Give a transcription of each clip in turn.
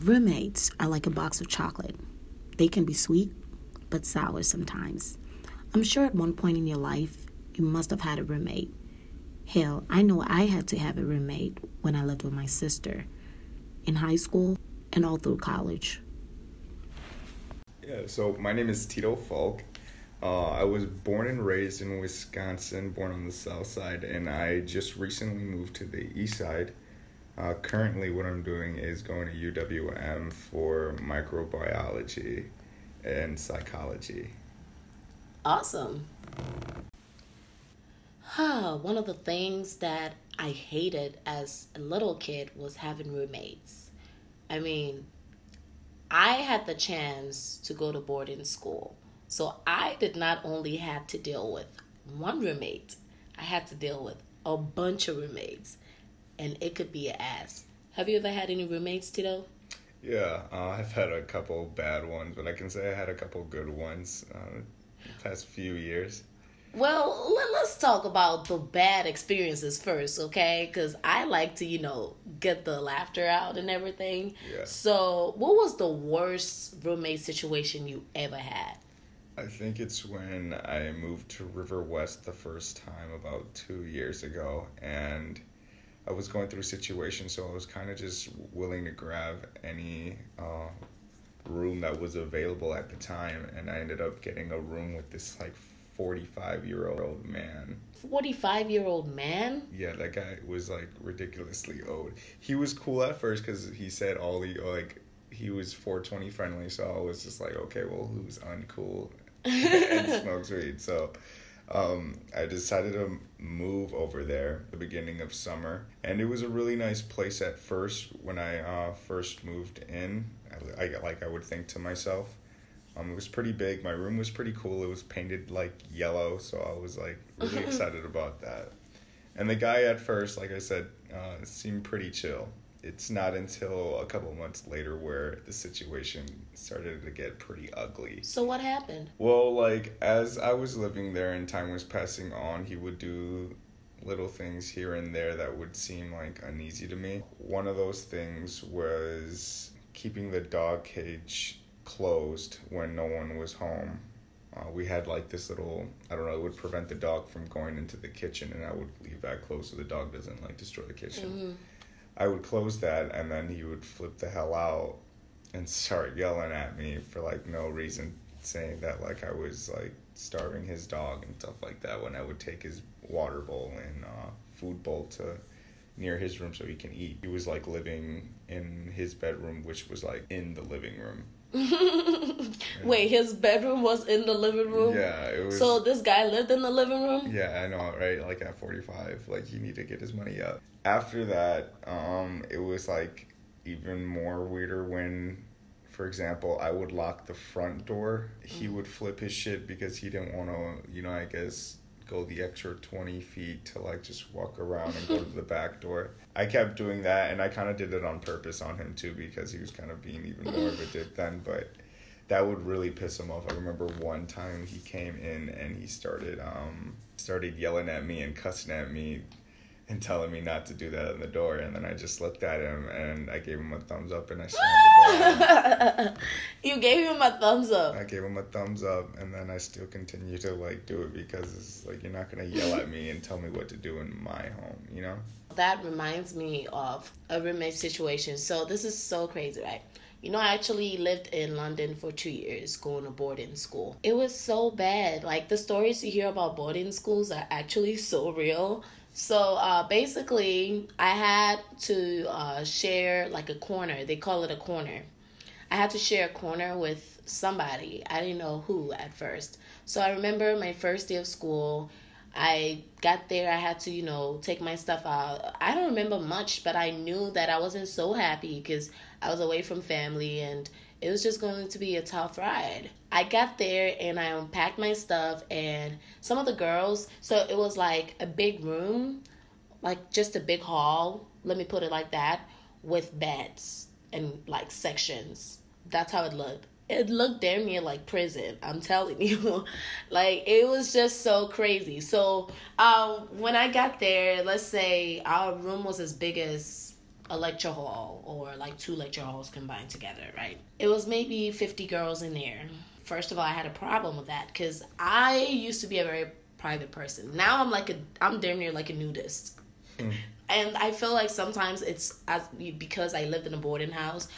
Roommates are like a box of chocolate. They can be sweet, but sour sometimes. I'm sure at one point in your life, you must have had a roommate. Hell, I know I had to have a roommate when I lived with my sister in high school and all through college. Yeah, so my name is Tito Falk. Uh, I was born and raised in Wisconsin, born on the south side, and I just recently moved to the east side. Uh, currently, what I'm doing is going to UWM for microbiology and psychology. Awesome. Huh, one of the things that I hated as a little kid was having roommates. I mean, I had the chance to go to boarding school. So I did not only have to deal with one roommate, I had to deal with a bunch of roommates. And it could be an ass. Have you ever had any roommates, Tito? Yeah, uh, I've had a couple bad ones, but I can say I had a couple good ones uh, the past few years. Well, let, us talk about the bad experiences first, okay? Because I like to, you know, get the laughter out and everything. Yeah. So, what was the worst roommate situation you ever had? I think it's when I moved to River West the first time about two years ago, and I was going through a situation, so I was kind of just willing to grab any uh, room that was available at the time, and I ended up getting a room with this like 45 year old man. 45 year old man? Yeah, that guy was like ridiculously old. He was cool at first because he said all the like he was 420 friendly, so I was just like, okay, well, who's uncool and smokes weed? So um, I decided to move over there the beginning of summer, and it was a really nice place at first when I uh, first moved in. I, I like I would think to myself um, it was pretty big. My room was pretty cool. It was painted like yellow, so I was like really excited about that. And the guy at first, like I said, uh, seemed pretty chill. It's not until a couple months later where the situation started to get pretty ugly. So what happened? Well, like as I was living there and time was passing on, he would do little things here and there that would seem like uneasy to me. One of those things was keeping the dog cage closed when no one was home. Uh, we had like this little, I don't know, it would prevent the dog from going into the kitchen, and I would leave that closed so the dog doesn't like destroy the kitchen. Mm-hmm. I would close that, and then he would flip the hell out and start yelling at me for like no reason, saying that like I was like starving his dog and stuff like that. When I would take his water bowl and uh, food bowl to near his room so he can eat. He was like living in his bedroom, which was like in the living room. Wait, his bedroom was in the living room? Yeah, it was. So this guy lived in the living room? Yeah, I know, right? Like at 45, like you need to get his money up. After that, um, it was like even more weirder when, for example, I would lock the front door. He mm. would flip his shit because he didn't want to, you know, I guess go the extra 20 feet to like just walk around and go to the back door. I kept doing that and I kind of did it on purpose on him too because he was kind of being even more of a dick then, but that would really piss him off. I remember one time he came in and he started um started yelling at me and cussing at me and telling me not to do that in the door. And then I just looked at him and I gave him a thumbs up and I slammed the door. you gave him a thumbs up. I gave him a thumbs up and then I still continue to like do it because it's like you're not gonna yell at me and tell me what to do in my home, you know? That reminds me of a roommate situation. So this is so crazy, right? You know, I actually lived in London for two years going to boarding school. It was so bad. Like the stories you hear about boarding schools are actually so real so uh, basically, I had to uh, share like a corner. They call it a corner. I had to share a corner with somebody. I didn't know who at first. So I remember my first day of school. I got there. I had to, you know, take my stuff out. I don't remember much, but I knew that I wasn't so happy because I was away from family and it was just going to be a tough ride. I got there and I unpacked my stuff, and some of the girls, so it was like a big room, like just a big hall, let me put it like that, with beds and like sections. That's how it looked. It looked damn near like prison, I'm telling you. like it was just so crazy. So um when I got there, let's say our room was as big as a lecture hall or like two lecture halls combined together, right? It was maybe 50 girls in there. First of all, I had a problem with that because I used to be a very private person. Now I'm like a, I'm damn near like a nudist. Mm. And I feel like sometimes it's as because I lived in a boarding house,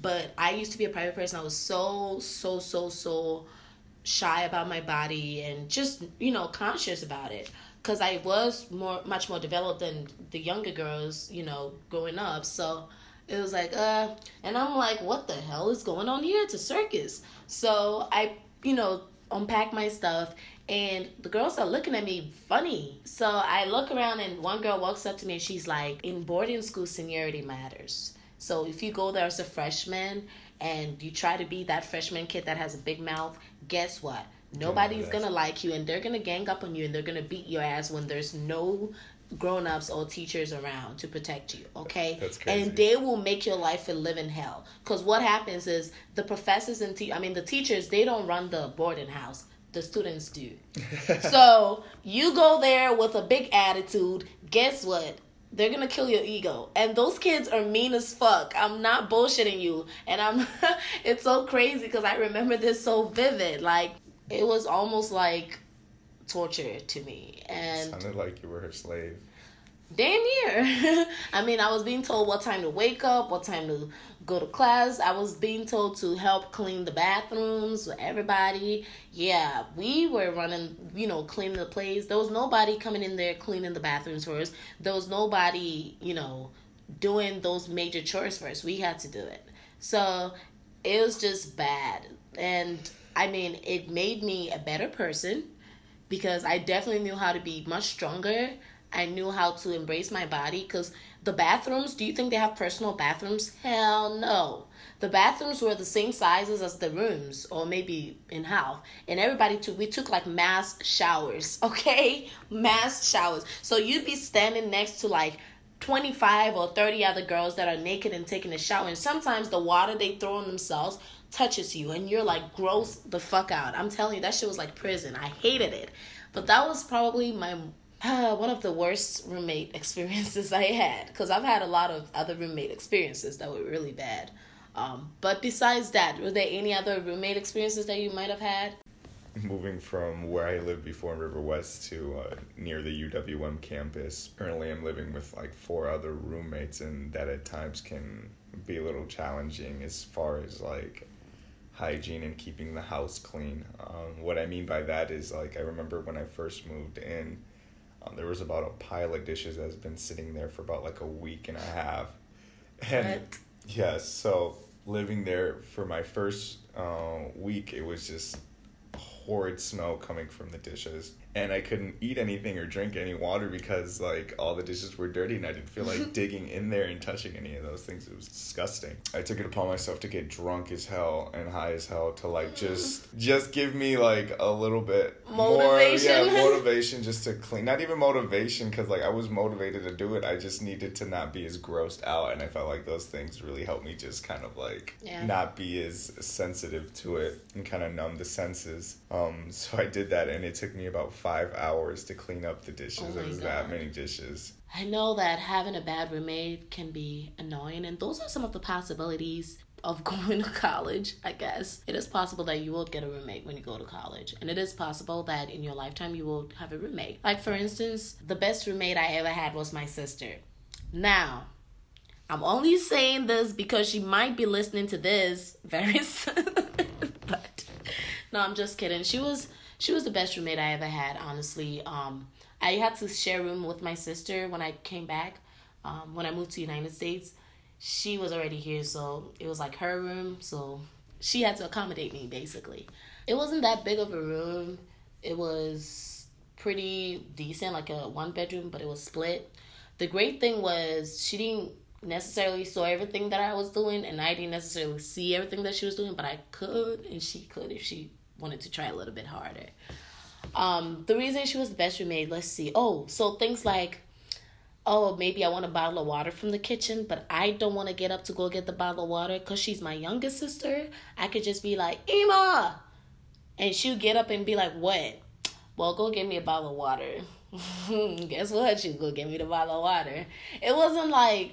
but I used to be a private person. I was so, so, so, so shy about my body and just, you know, conscious about it because I was more much more developed than the younger girls, you know, growing up. So it was like, uh, and I'm like, what the hell is going on here? It's a circus. So I, you know, unpack my stuff, and the girls are looking at me funny. So I look around, and one girl walks up to me, and she's like, in boarding school, seniority matters. So if you go there as a freshman and you try to be that freshman kid that has a big mouth, guess what? Nobody's gonna like you, and they're gonna gang up on you, and they're gonna beat your ass when there's no grown-ups or teachers around to protect you okay? That's crazy. and they will make your life a living hell. Because what happens is the professors and te- i mean the teachers they don't run the boarding house. The students do. So you go there with a big attitude. Guess what they're gonna kill your ego. And those kids are mean as fuck. I'm not bullshitting you. And i'm it's so crazy because i remember this so vivid. Like it was almost like torture to me. And sounded like you were her slave. Damn near. I mean i was being told what time to wake up what time to go to class. I was being told to help clean the bathrooms with everybody. Yeah we were running you know cleaning the place. There was nobody coming in there cleaning the bathrooms for us. There was nobody you know doing those major chores for us. We had to do it. So it was just bad. And I mean, it made me a better person because I definitely knew how to be much stronger. I knew how to embrace my body because the bathrooms, do you think they have personal bathrooms? Hell no. The bathrooms were the same sizes as the rooms, or maybe in half. And everybody took, we took like mass showers, okay? Mass showers. So you'd be standing next to like 25 or 30 other girls that are naked and taking a shower. And sometimes the water they throw on themselves touches you and you're like gross the fuck out. I'm telling you that shit was like prison. I hated it. But that was probably my uh, one of the worst roommate experiences I had cuz I've had a lot of other roommate experiences that were really bad. Um, but besides that, were there any other roommate experiences that you might have had? Moving from where I lived before in River West to uh, near the UWM campus. Currently, I'm living with like four other roommates, and that at times can be a little challenging as far as like hygiene and keeping the house clean. Um, what I mean by that is like I remember when I first moved in, um, there was about a pile of dishes that's been sitting there for about like a week and a half, and what? yes, so living there for my first uh, week, it was just horrid smell coming from the dishes and I couldn't eat anything or drink any water because like all the dishes were dirty and I didn't feel like digging in there and touching any of those things. It was disgusting. I took it upon myself to get drunk as hell and high as hell to like just just give me like a little bit motivation. more yeah motivation just to clean. Not even motivation because like I was motivated to do it. I just needed to not be as grossed out and I felt like those things really helped me just kind of like yeah. not be as sensitive to it and kind of numb the senses. Um, so I did that and it took me about five hours to clean up the dishes. Oh God. that many dishes. I know that having a bad roommate can be annoying, and those are some of the possibilities of going to college, I guess. It is possible that you will get a roommate when you go to college. And it is possible that in your lifetime you will have a roommate. Like, for instance, the best roommate I ever had was my sister. Now, I'm only saying this because she might be listening to this very soon. but no, I'm just kidding. She was she was the best roommate I ever had, honestly. Um, I had to share room with my sister when I came back. Um, when I moved to United States, she was already here, so it was like her room. So she had to accommodate me basically. It wasn't that big of a room. It was pretty decent, like a one bedroom, but it was split. The great thing was she didn't necessarily saw everything that I was doing, and I didn't necessarily see everything that she was doing, but I could, and she could if she wanted to try a little bit harder. Um, the reason she was the best roommate, let's see. Oh, so things like, oh, maybe I want a bottle of water from the kitchen, but I don't want to get up to go get the bottle of water because she's my youngest sister. I could just be like, Ema! And she'll get up and be like, what? Well, go get me a bottle of water. Guess what? She'll go get me the bottle of water. It wasn't like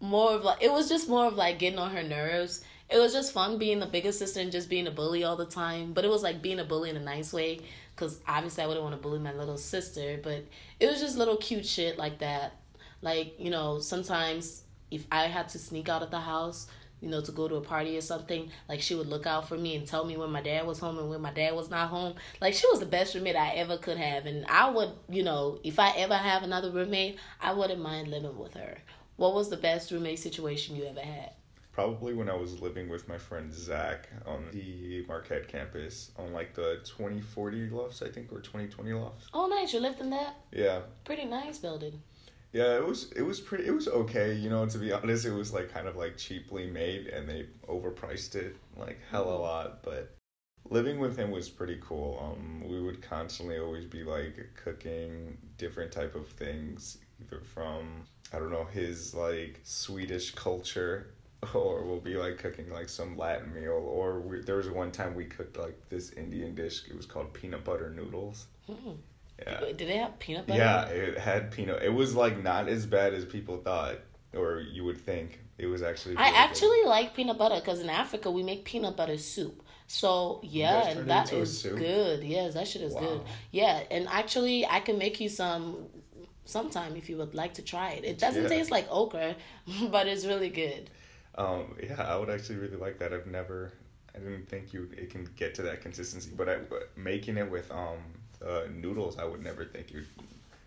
more of like it was just more of like getting on her nerves. It was just fun being the biggest sister and just being a bully all the time. But it was like being a bully in a nice way because obviously I wouldn't want to bully my little sister. But it was just little cute shit like that. Like you know, sometimes if I had to sneak out of the house, you know, to go to a party or something, like she would look out for me and tell me when my dad was home and when my dad was not home. Like she was the best roommate I ever could have. And I would, you know, if I ever have another roommate, I wouldn't mind living with her. What was the best roommate situation you ever had? Probably when I was living with my friend Zach on the Marquette campus on like the 2040 lofts, I think, or 2020 lofts. Oh, nice. You lived in that? Yeah. Pretty nice building. Yeah, it was it was pretty it was okay, you know, to be honest, it was like kind of like cheaply made and they overpriced it like hell a lot, but living with him was pretty cool. Um we would constantly always be like cooking different type of things either from I don't know, his like Swedish culture or we'll be like cooking like some Latin meal or we, there was one time we cooked like this Indian dish, it was called peanut butter noodles. Hmm. Yeah. Did they have peanut butter? Yeah, it had peanut. It was like not as bad as people thought, or you would think. It was actually. Really I actually good. like peanut butter because in Africa we make peanut butter soup. So yeah, and that is good. Yes, that shit is wow. good. Yeah, and actually I can make you some sometime if you would like to try it. It doesn't yeah. taste like okra, but it's really good. Um, yeah, I would actually really like that. I've never, I didn't think you it can get to that consistency, but I but making it with um uh, noodles, I would never think you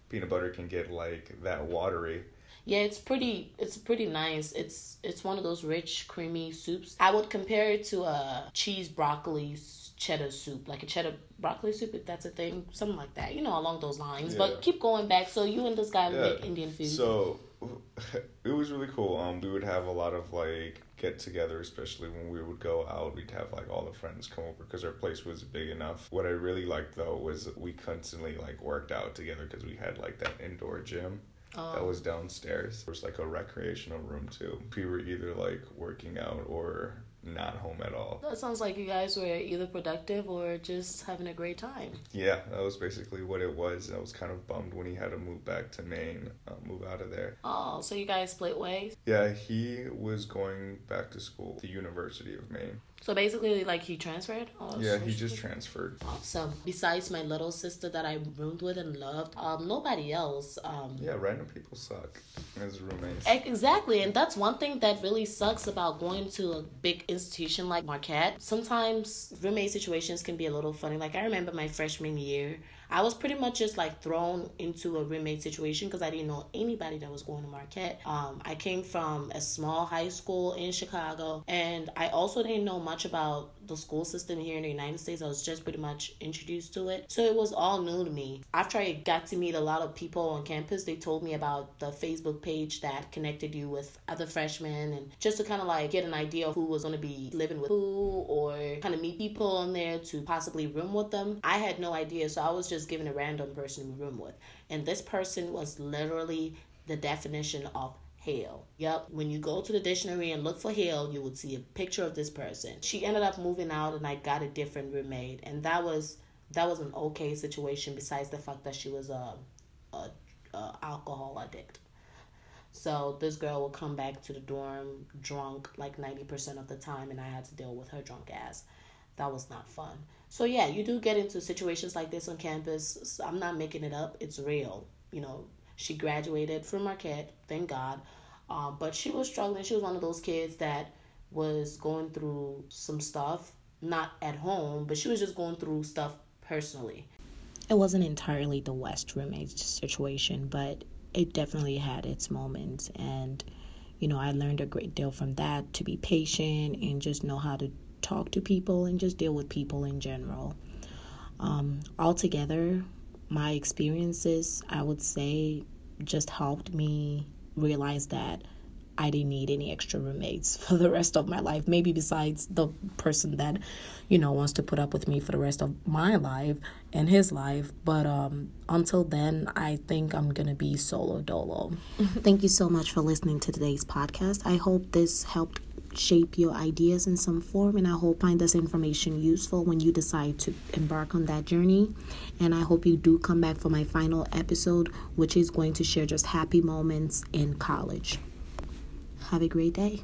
peanut butter can get like that watery. Yeah, it's pretty. It's pretty nice. It's it's one of those rich, creamy soups. I would compare it to a cheese broccoli cheddar soup, like a cheddar broccoli soup, if that's a thing, something like that. You know, along those lines. Yeah. But keep going back. So you and this guy yeah. make Indian food. So it was really cool. Um, we would have a lot of like get together, especially when we would go out. We'd have like all the friends come over because our place was big enough. What I really liked though was we constantly like worked out together because we had like that indoor gym. Oh. That was downstairs. There was like a recreational room too. We were either like working out or not home at all. That sounds like you guys were either productive or just having a great time. Yeah, that was basically what it was. I was kind of bummed when he had to move back to Maine, uh, move out of there. Oh, so you guys split ways? Yeah, he was going back to school, the University of Maine. So basically, like he transferred. Oh, yeah, he just transferred. Awesome. Besides my little sister that I roomed with and loved, um, nobody else. Um, yeah, random people suck as roommates. Exactly, and that's one thing that really sucks about going to a big institution like Marquette. Sometimes roommate situations can be a little funny. Like I remember my freshman year. I was pretty much just like thrown into a roommate situation because I didn't know anybody that was going to Marquette. Um, I came from a small high school in Chicago, and I also didn't know much about the school system here in the United States. I was just pretty much introduced to it. So it was all new to me. After I got to meet a lot of people on campus, they told me about the Facebook page that connected you with other freshmen and just to kind of like get an idea of who was going to be living with who or kind of meet people on there to possibly room with them. I had no idea. So I was just given a random person to room with. And this person was literally the definition of hell. Yep, when you go to the dictionary and look for hell, you would see a picture of this person. She ended up moving out and I got a different roommate and that was that was an okay situation besides the fact that she was a, a, a alcohol addict. So this girl would come back to the dorm drunk like 90% of the time and I had to deal with her drunk ass. That was not fun. So yeah, you do get into situations like this on campus. I'm not making it up. It's real. You know, she graduated from Marquette, thank God. Um, but she was struggling. She was one of those kids that was going through some stuff, not at home, but she was just going through stuff personally. It wasn't entirely the West roommate situation, but it definitely had its moments. And, you know, I learned a great deal from that to be patient and just know how to talk to people and just deal with people in general. Um, altogether, my experiences, I would say, just helped me realize that I didn't need any extra roommates for the rest of my life. Maybe besides the person that, you know, wants to put up with me for the rest of my life and his life. But um, until then, I think I'm going to be solo dolo. Thank you so much for listening to today's podcast. I hope this helped shape your ideas in some form and i hope find this information useful when you decide to embark on that journey and i hope you do come back for my final episode which is going to share just happy moments in college Have a great day.